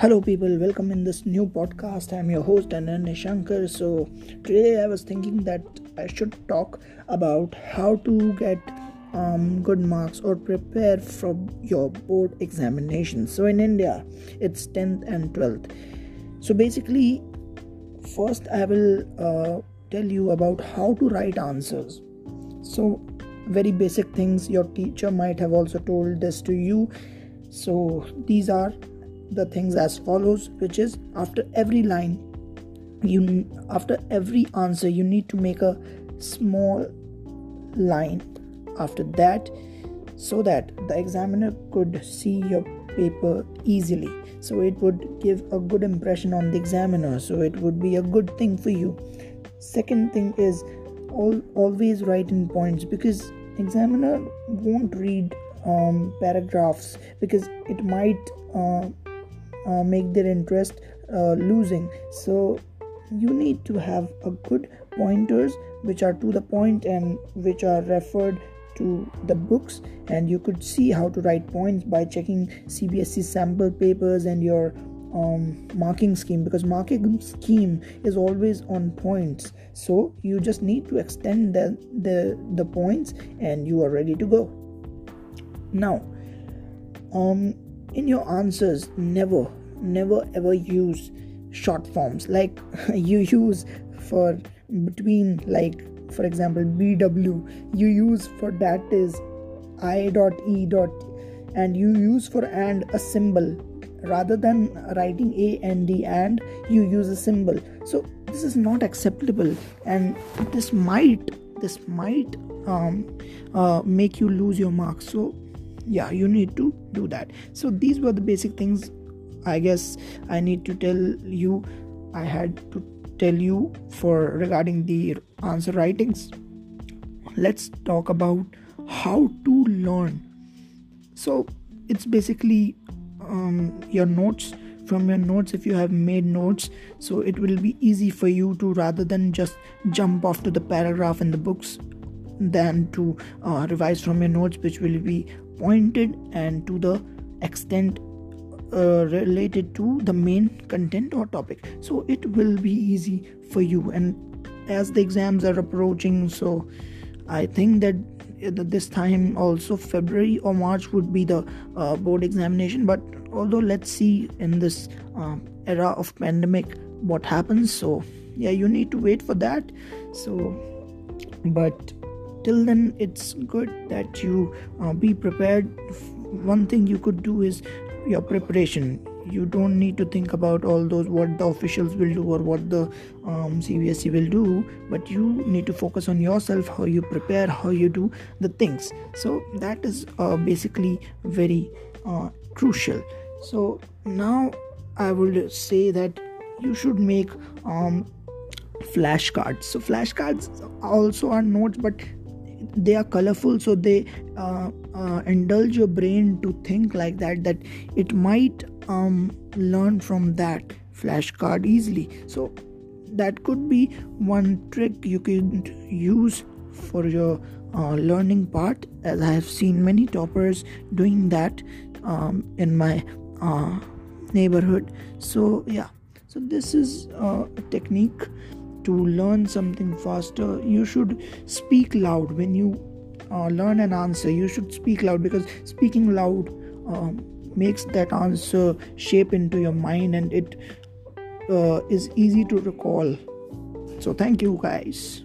Hello, people, welcome in this new podcast. I'm your host, Ananya Shankar. So, today I was thinking that I should talk about how to get um, good marks or prepare for your board examination. So, in India, it's 10th and 12th. So, basically, first I will uh, tell you about how to write answers. So, very basic things your teacher might have also told this to you. So, these are the things as follows which is after every line you after every answer you need to make a small line after that so that the examiner could see your paper easily. So it would give a good impression on the examiner. So it would be a good thing for you. Second thing is all, always write in points because examiner won't read um, paragraphs because it might uh, uh, make their interest uh, losing. So you need to have a good pointers which are to the point and which are referred to the books. And you could see how to write points by checking cbsc sample papers and your um, marking scheme because marking scheme is always on points. So you just need to extend the, the the points and you are ready to go. Now um in your answers never never ever use short forms. Like you use for between like for example bw you use for that is i dot e dot and you use for and a symbol rather than writing a and d and you use a symbol. So this is not acceptable and this might this might um, uh, make you lose your marks so yeah you need to do that. So these were the basic things i guess i need to tell you i had to tell you for regarding the answer writings. Let's talk about how to learn. So it's basically um, your notes. From your notes if you have made notes so it will be easy for you to rather than just jump off to the paragraph in the books than to uh, revise from your notes which will be pointed and to the extent uh, related to the main content or topic. So it will be easy for you. And as the exams are approaching so i think that this time also february or march would be the uh, board examination. But although let's see in this uh, era of pandemic what happens. So yeah you need to wait for that. So but till then it's good that you uh, be prepared. One thing you could do is your preparation. You don't need to think about all those what the officials will do or what the um, will do but you need to focus on yourself how you prepare how you do the things. So that is uh, basically very uh, crucial. So now i would say that you should make um, flashcards. So flashcards also are notes but they are colorful so they uh, uh, indulge your brain to think like that that it might um, learn from that flashcard easily. So that could be one trick you could use for your uh, learning part as i have seen many toppers doing that um, in my uh, neighborhood. So yeah. So this is uh, a technique to learn something faster you should speak loud. When you uh, learn an answer you should speak loud because speaking loud um, makes that answer shape into your mind and it uh, is easy to recall. So thank you guys